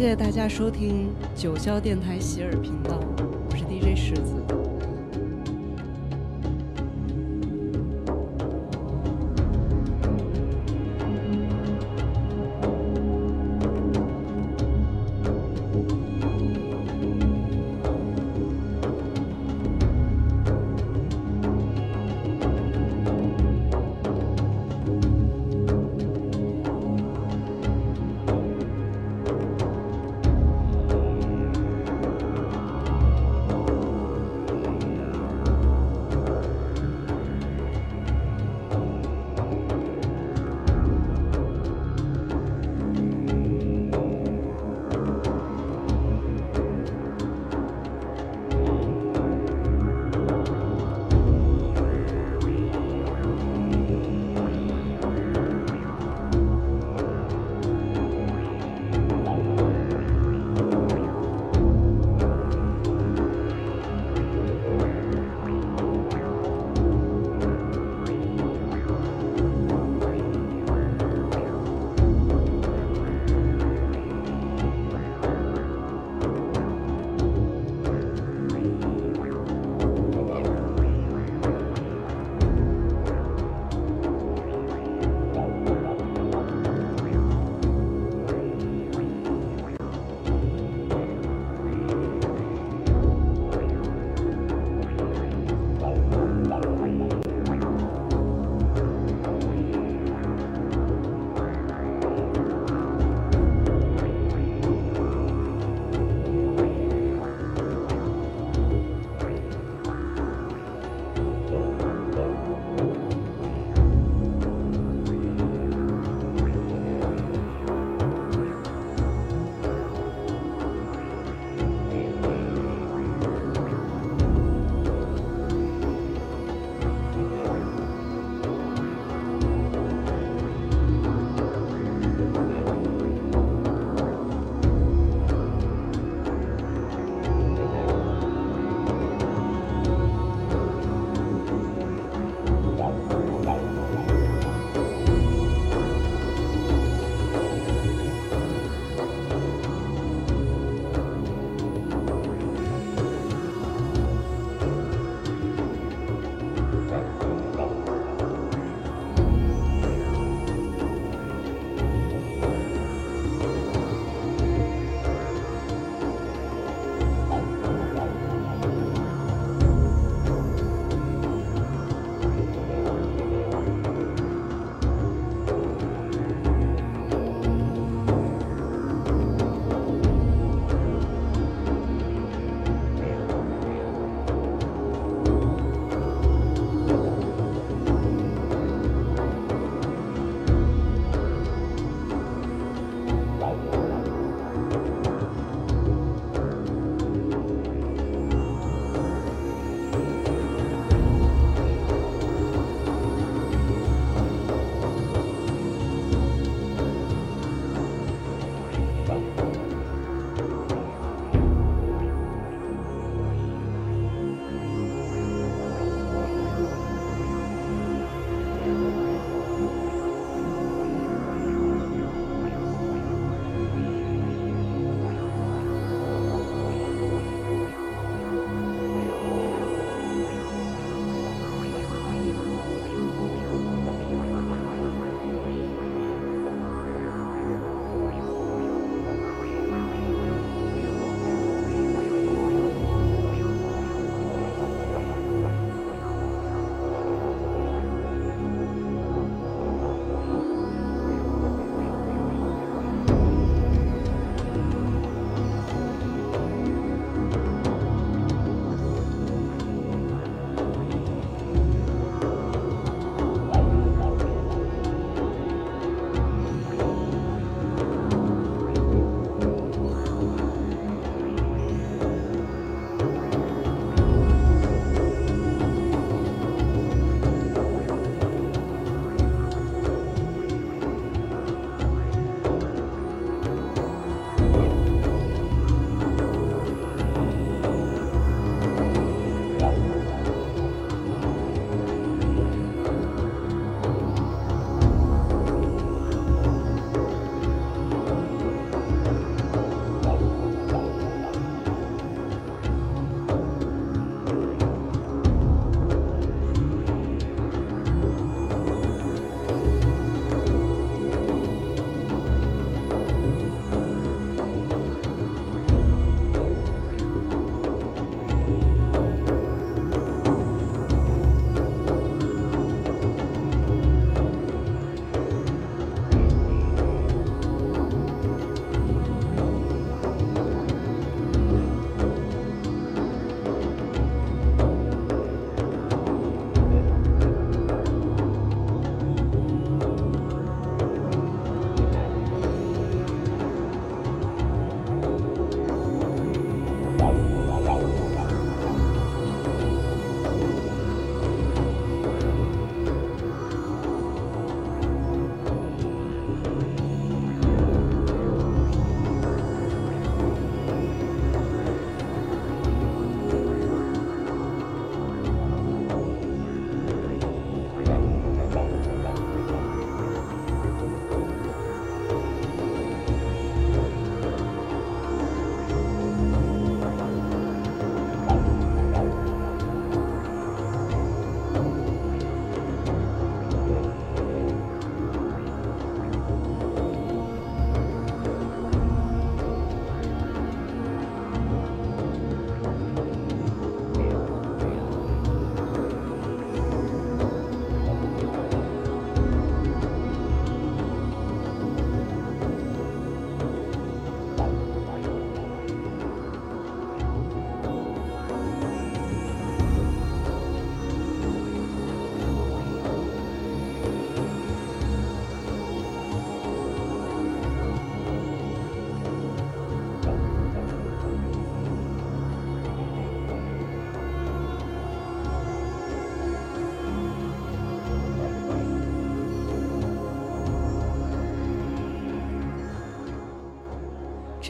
谢谢大家收听九霄电台洗耳频道，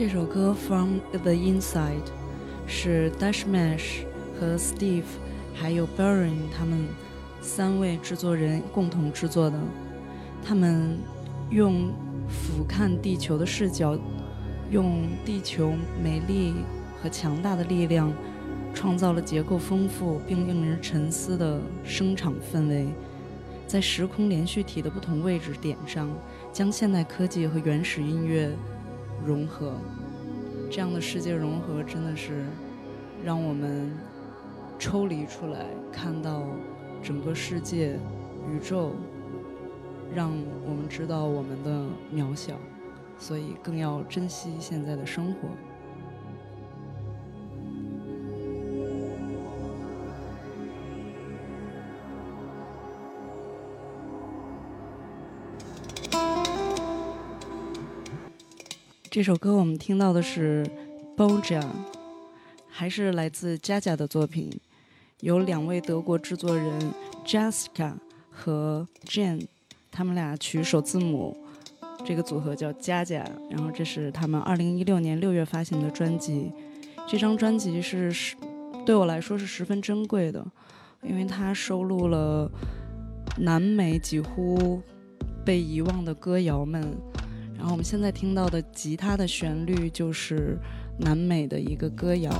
这首歌《From the Inside》是 Dash Mash 和 Steve 还有 Baron 他们三位制作人共同制作的。他们用俯瞰地球的视角，用地球美丽和强大的力量，创造了结构丰富并令人沉思的声场氛围。在时空连续体的不同位置点上，将现代科技和原始音乐。融合，这样的世界融合真的是让我们抽离出来，看到整个世界、宇宙，让我们知道我们的渺小，所以更要珍惜现在的生活。这首歌我们听到的是 bonja 还是来自佳佳的作品，有两位德国制作人 Jessica 和 Jane，他们俩取首字母，这个组合叫佳佳。然后这是他们2016年6月发行的专辑，这张专辑是是对我来说是十分珍贵的，因为它收录了南美几乎被遗忘的歌谣们。然后我们现在听到的吉他的旋律，就是南美的一个歌谣。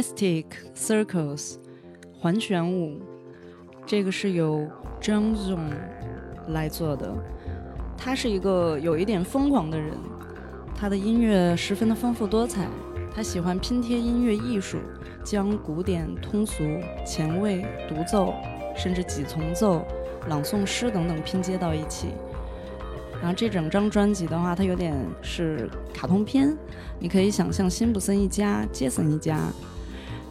Mystic Circles，环旋舞，这个是由 John Zong 来做的。他是一个有一点疯狂的人，他的音乐十分的丰富多彩。他喜欢拼贴音乐艺术，将古典、通俗、前卫、独奏，甚至几重奏、朗诵诗等等拼接到一起。然后这整张专辑的话，它有点是卡通片，你可以想象辛普森一家、杰森一家。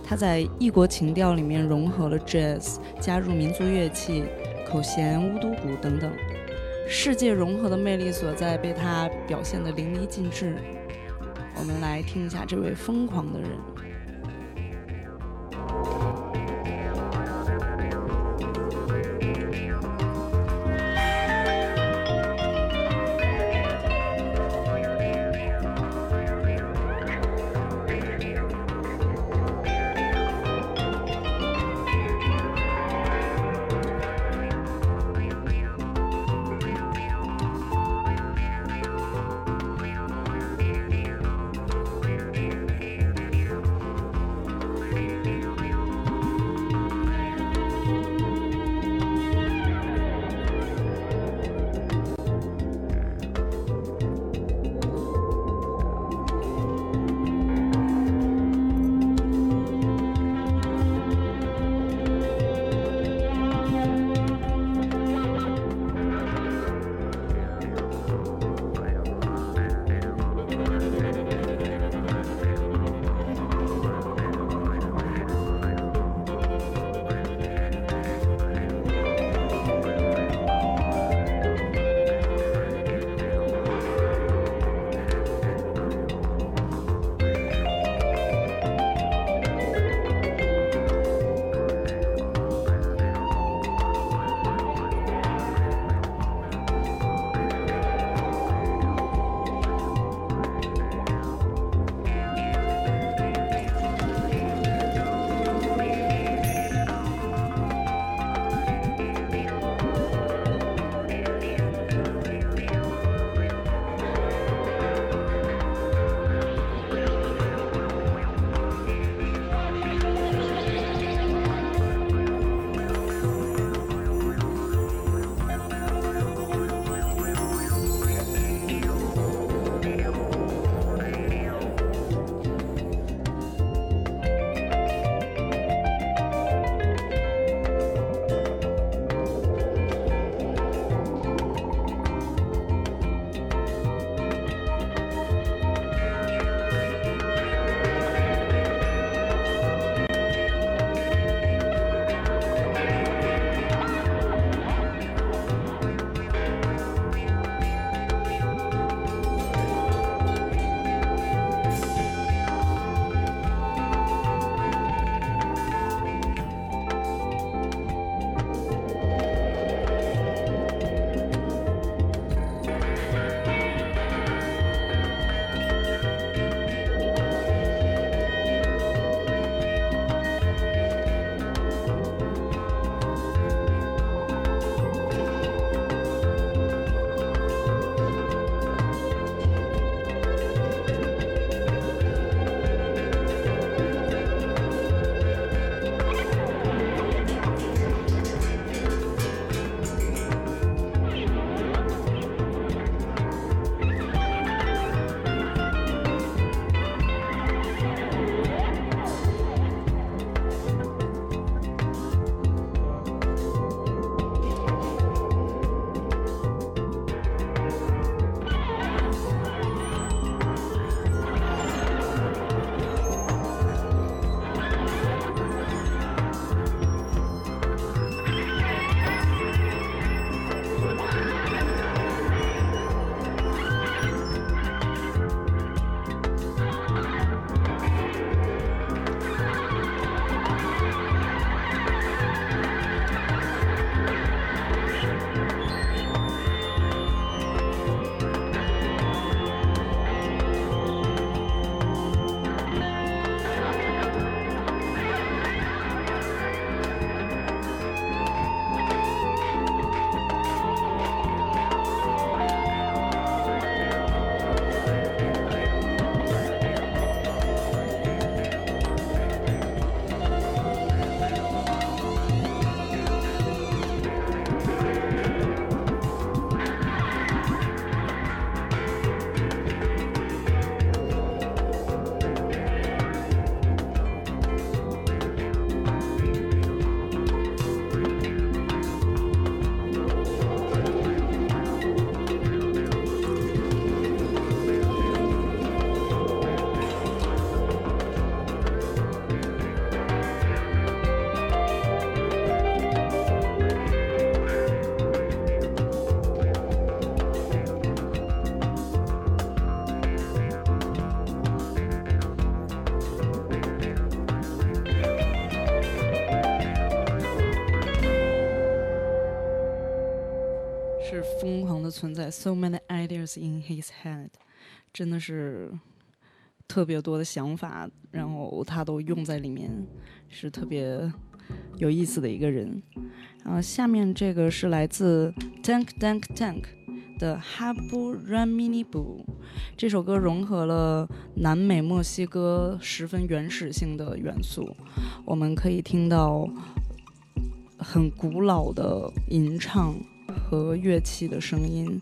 他在异国情调里面融合了 jazz，加入民族乐器、口弦、乌都鼓等等，世界融合的魅力所在被他表现得淋漓尽致。我们来听一下这位疯狂的人。存在，so many ideas in his head，真的是特别多的想法，然后他都用在里面，是特别有意思的一个人。然后下面这个是来自 Tank Tank Tank 的 Habu Ramini Bu，这首歌融合了南美墨西哥十分原始性的元素，我们可以听到很古老的吟唱和乐器的声音。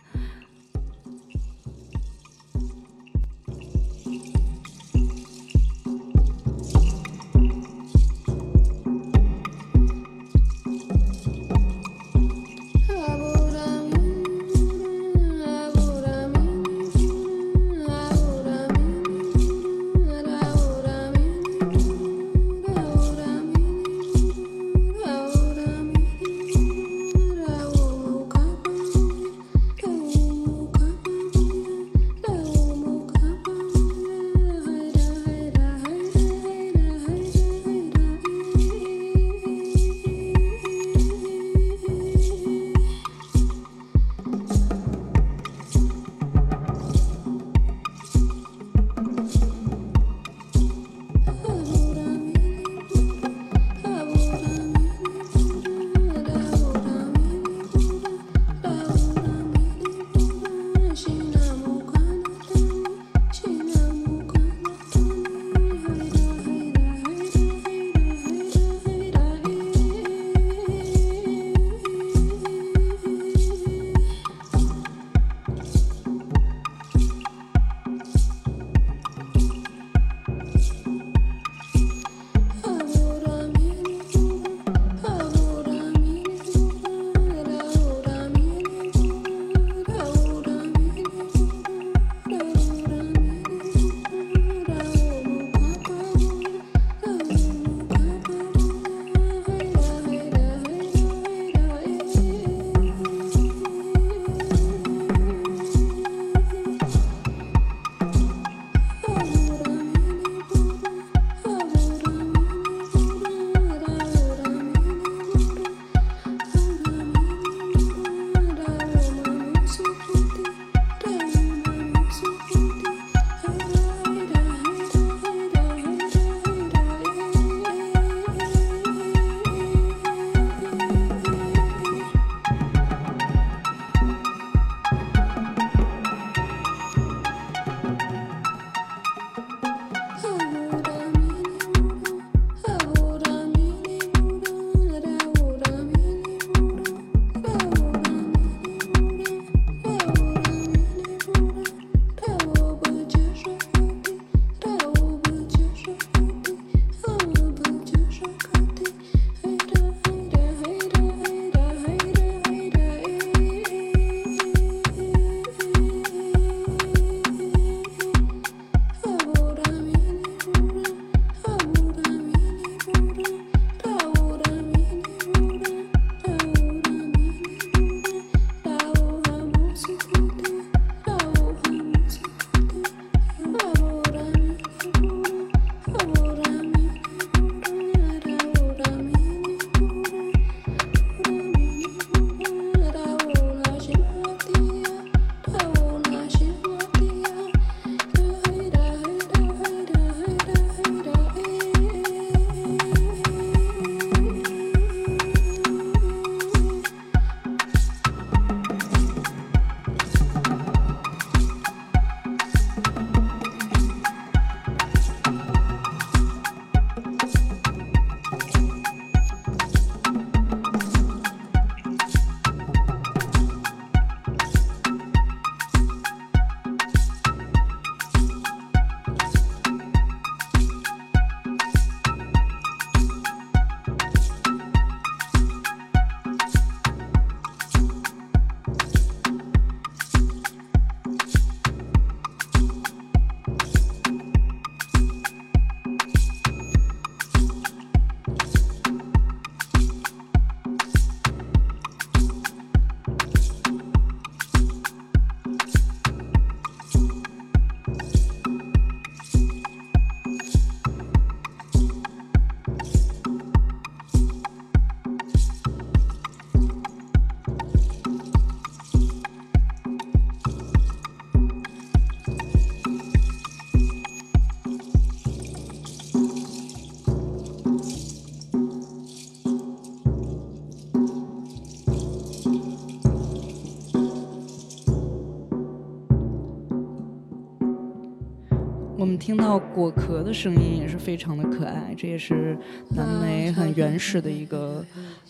我们听到果壳的声音也是非常的可爱，这也是南美很原始的一个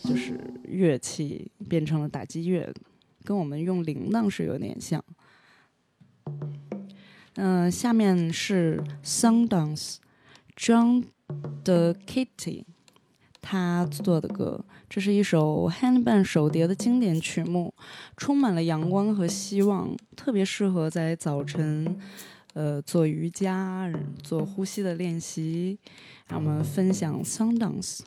就是乐器，变成了打击乐，跟我们用铃铛是有点像。嗯，下面是 Sundance，John the Kitty，他做的歌，这是一首 handpan 手碟的经典曲目，充满了阳光和希望，特别适合在早晨，呃，做瑜伽、做呼吸的练习。让我们分享 Sundance。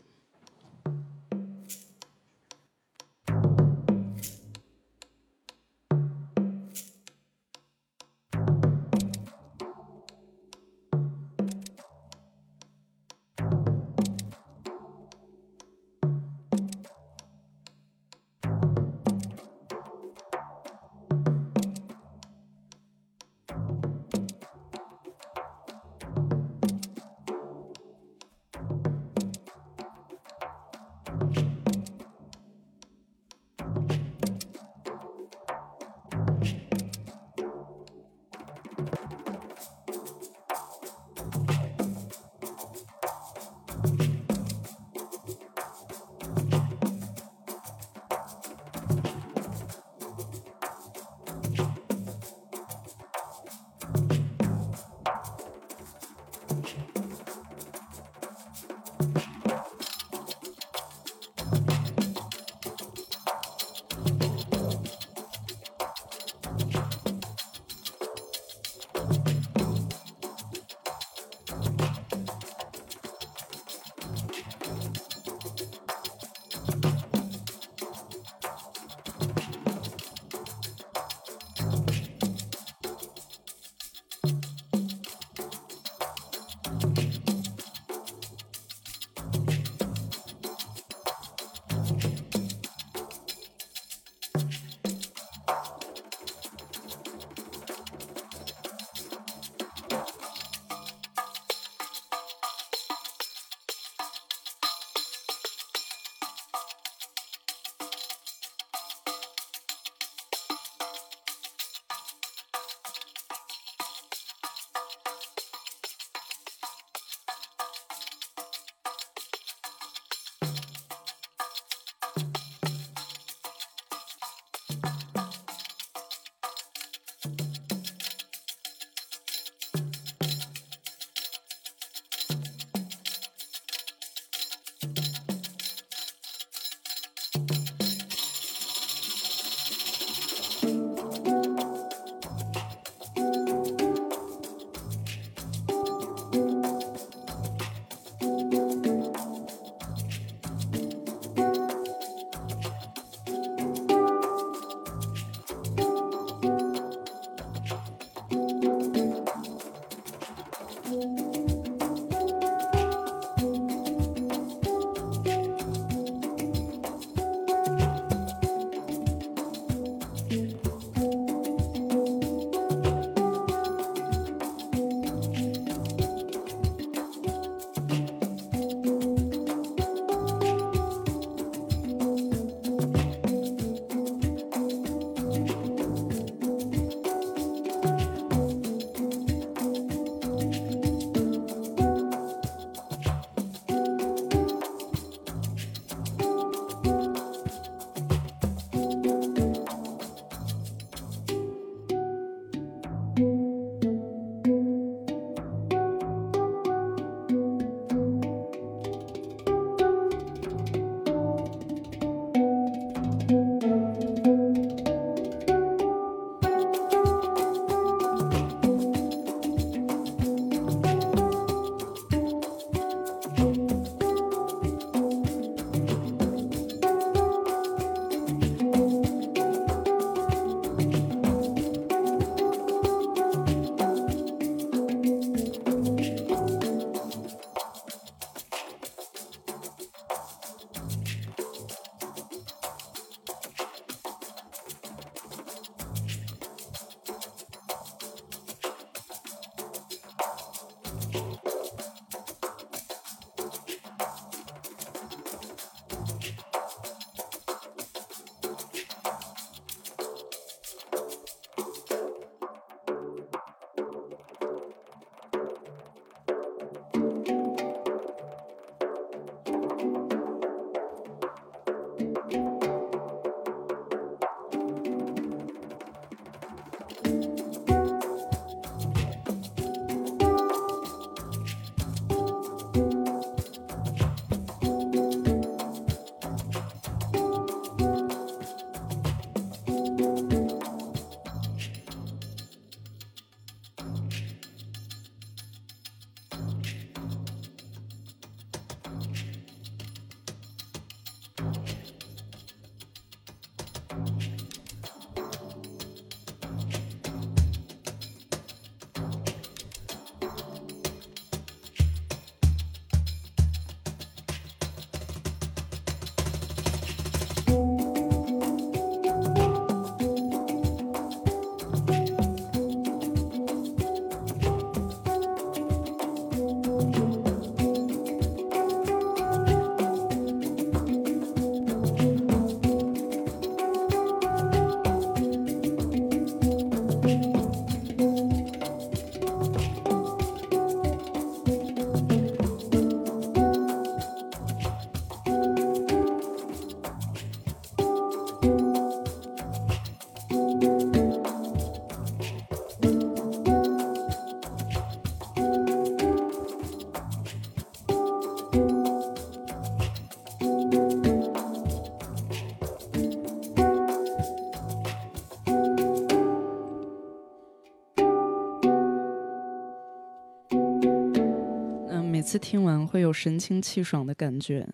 次听完会有神清气爽的感觉。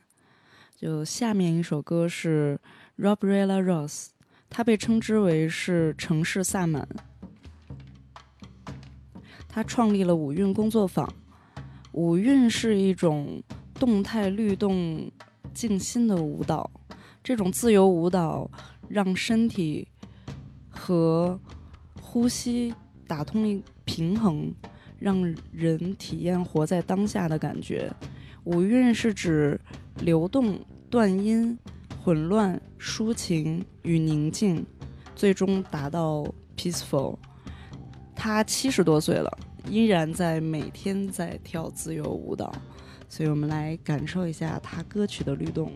就下面一首歌是 Roberella Ross，她被称之为是城市萨满。她创立了五韵工作坊。五韵是一种动态律动、静心的舞蹈。这种自由舞蹈让身体和呼吸打通平衡，让人体验活在当下的感觉。五韵是指流动、断音、混乱、抒情与宁静，最终达到 peaceful。他七十多岁了，依然在每天在跳自由舞蹈，所以我们来感受一下他歌曲的律动。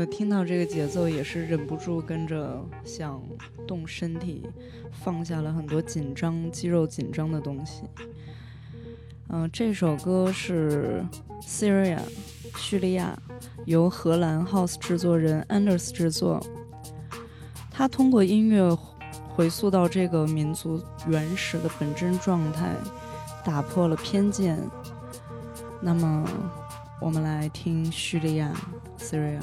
呃，听到这个节奏也是忍不住跟着想动身体，放下了很多紧张、肌肉紧张的东西。嗯，这首歌是 Syria 叙利亚，由荷兰 House 制作人 Anders 制作。他通过音乐回溯到这个民族原始的本真状态，打破了偏见。那么，我们来听叙利亚 Syria。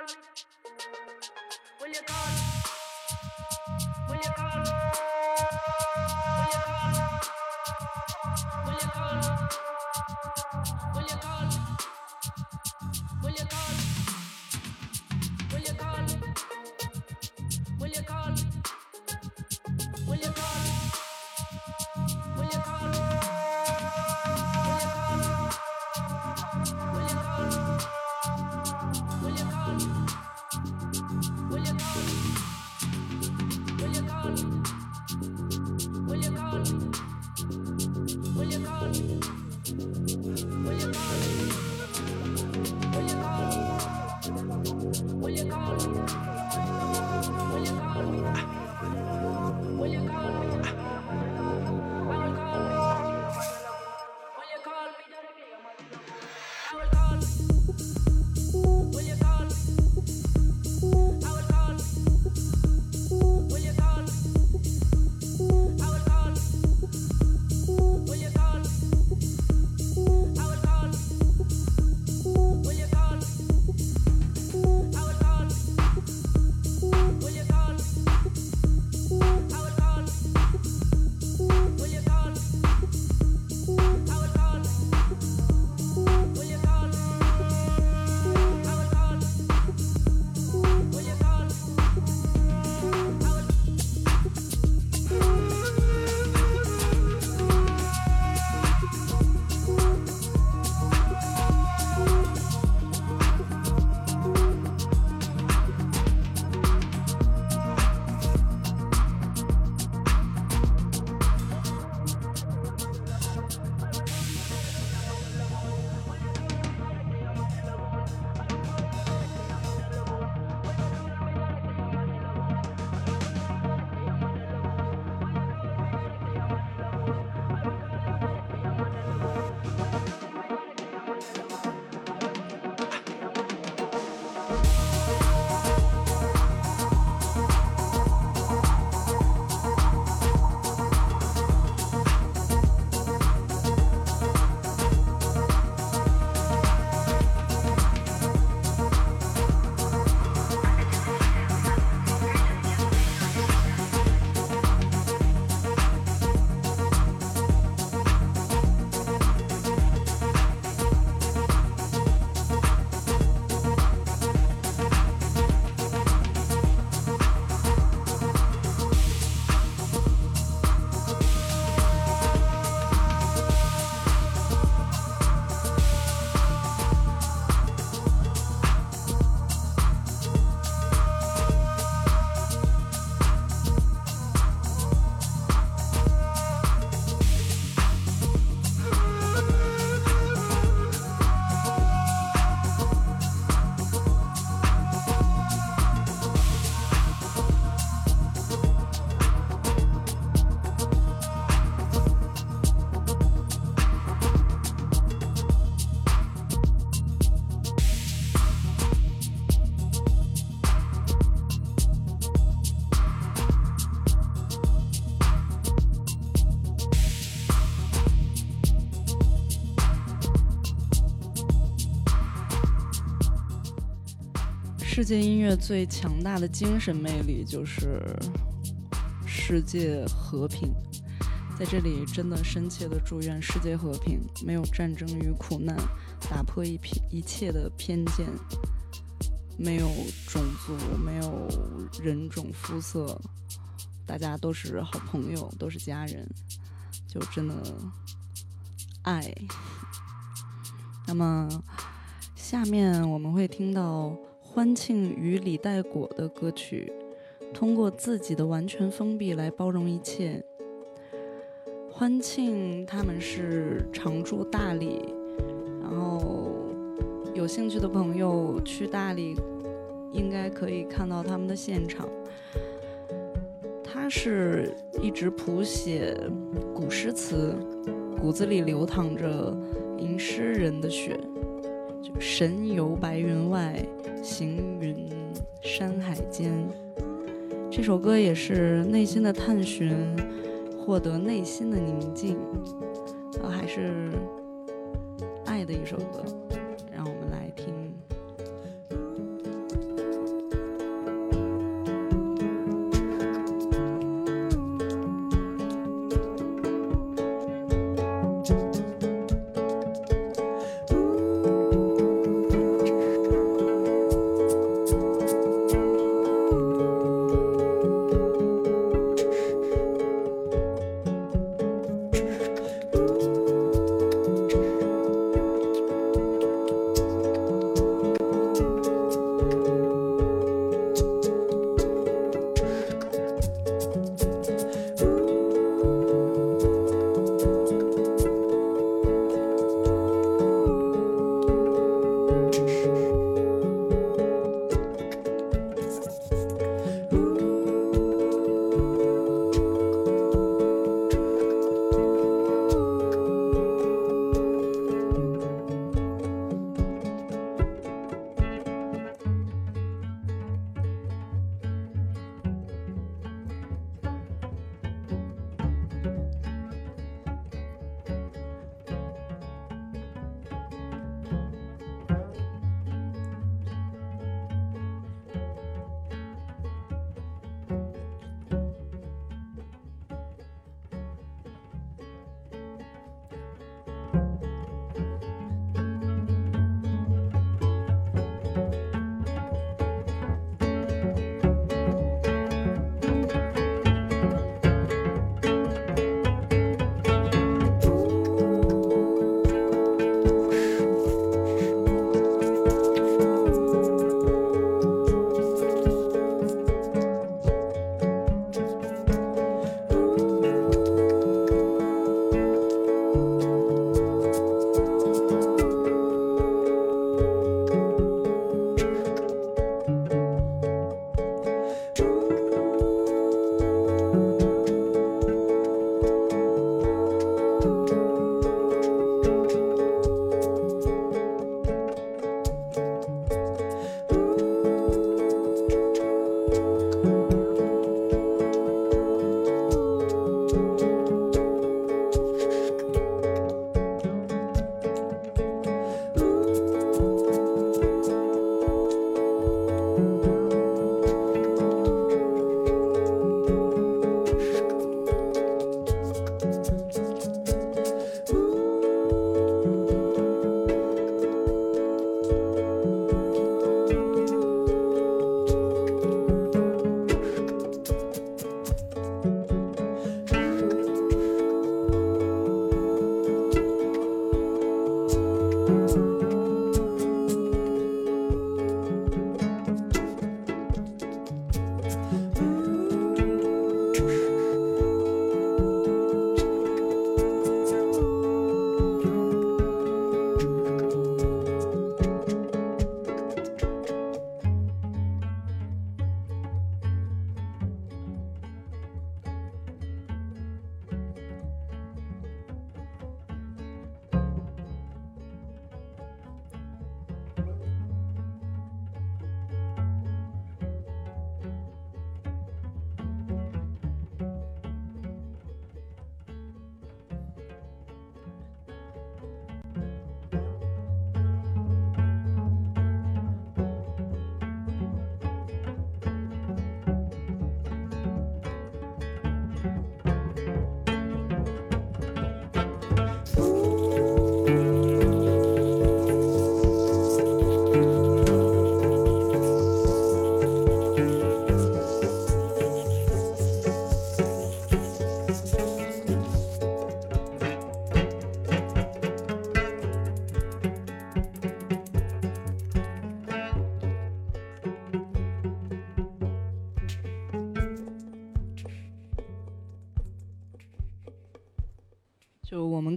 call me? Will you call me? Will you call me? Will you call me? 界音乐最强大的精神魅力就是世界和平。在这里，真的深切的祝愿世界和平，没有战争与苦难，打破一片一切的偏见，没有种族，没有人种肤色，大家都是好朋友，都是家人，就真的爱。那么，下面我们会听到欢庆与李代果的歌曲，通过自己的完全封闭来包容一切。欢庆他们是常驻大理，然后有兴趣的朋友去大理，应该可以看到他们的现场。他是一直谱写古诗词，骨子里流淌着吟诗人的血。就神游白云外，行云山海间。这首歌也是内心的探寻。获得内心的宁静，啊，还是爱的一首歌，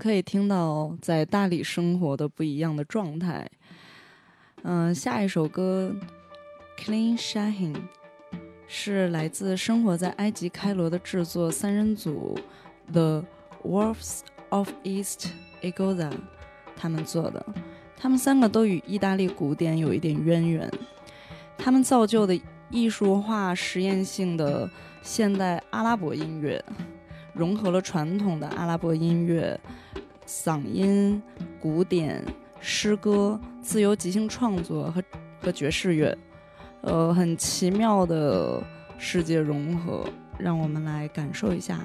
可以听到在大理生活的不一样的状态。嗯，下一首歌《Clean Shahin》是来自生活在埃及开罗的制作三人组 The Wolves of East e g o z a 他们做的。他们三个都与意大利古典有一点渊源，他们造就的艺术化、实验性的现代阿拉伯音乐。融合了传统的阿拉伯音乐、嗓音、古典、诗歌、自由即兴创作和和爵士乐，呃，很奇妙的世界融合，让我们来感受一下。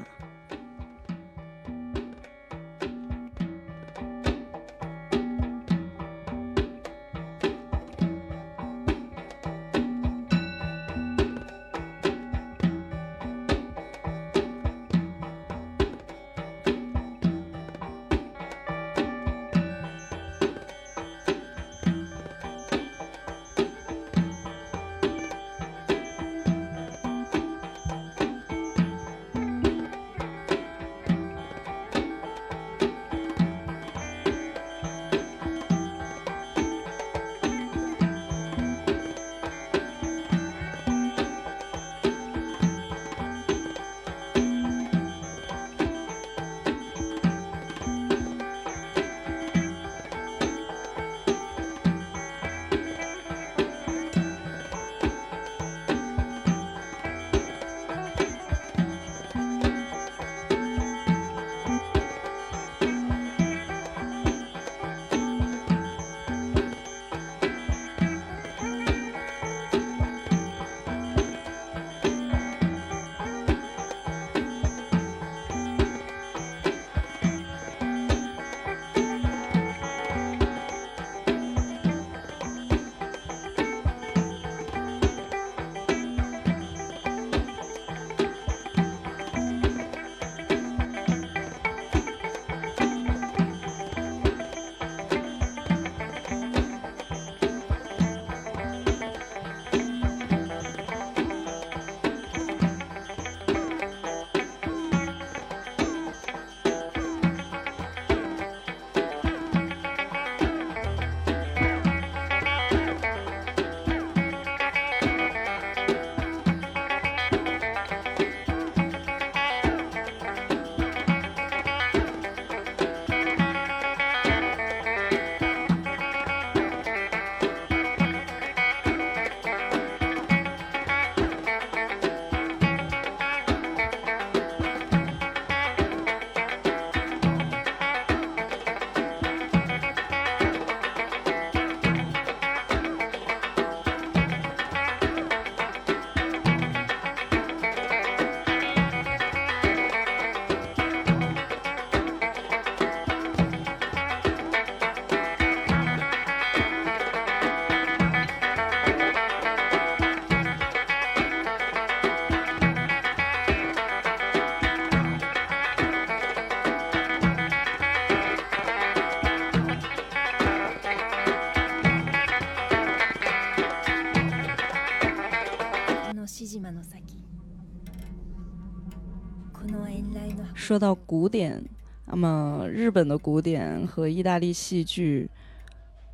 说到古典，那么日本的古典和意大利戏剧，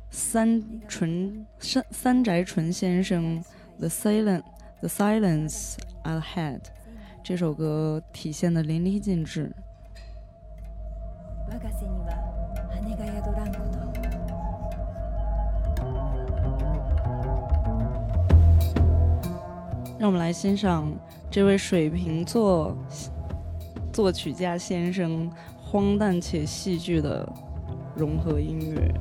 三纯三三宅纯先生《The Silence The Silence Ahead》这首歌体现的淋漓尽致。让我们来欣赏这位水瓶座。作曲家先生，荒诞且戏剧的融合音乐。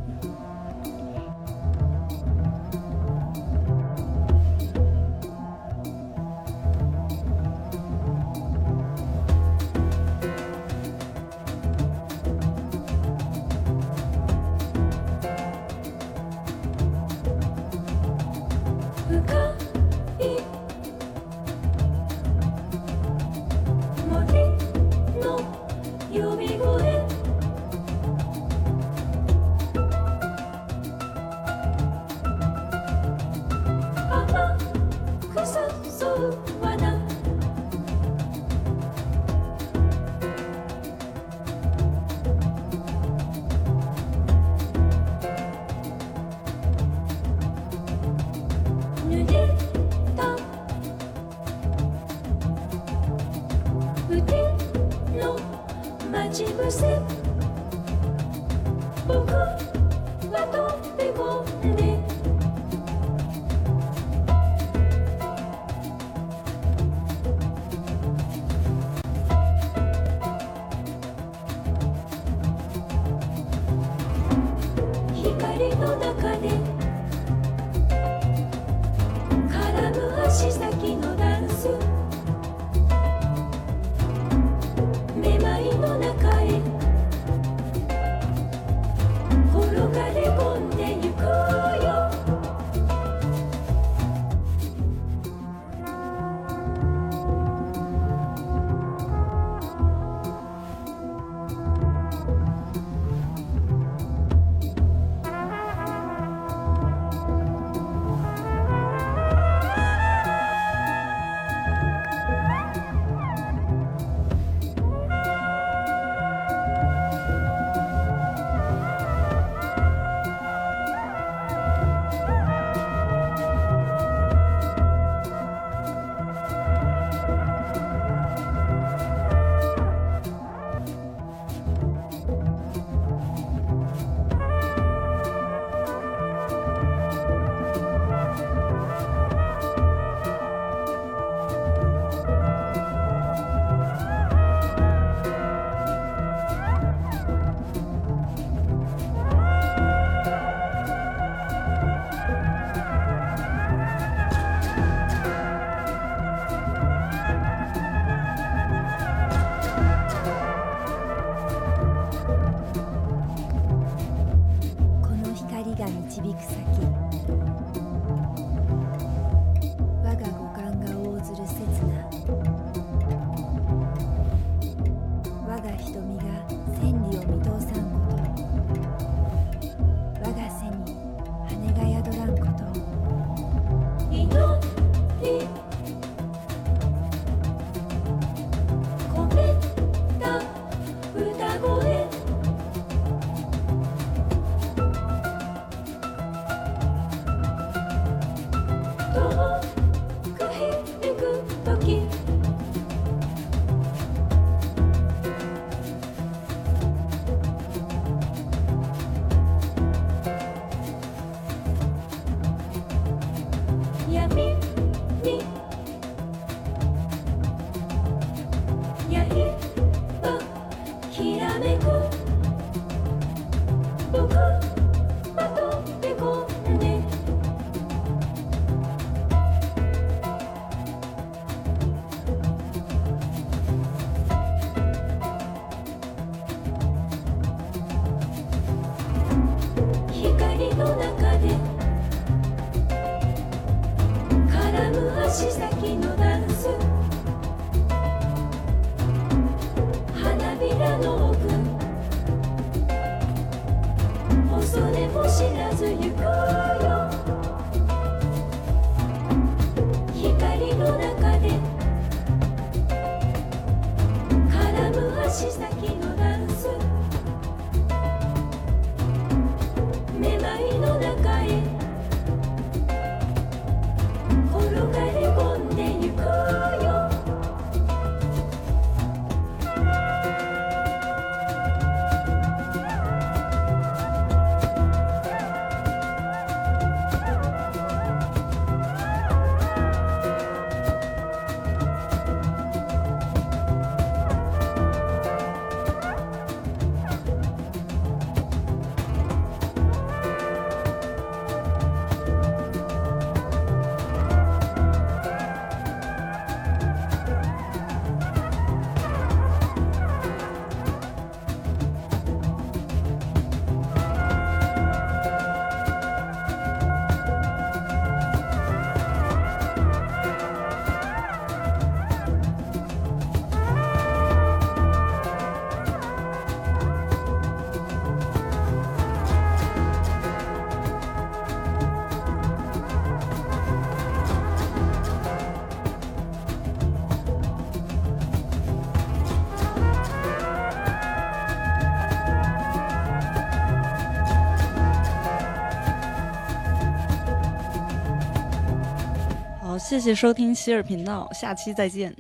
谢谢收听希尔频道下期再见。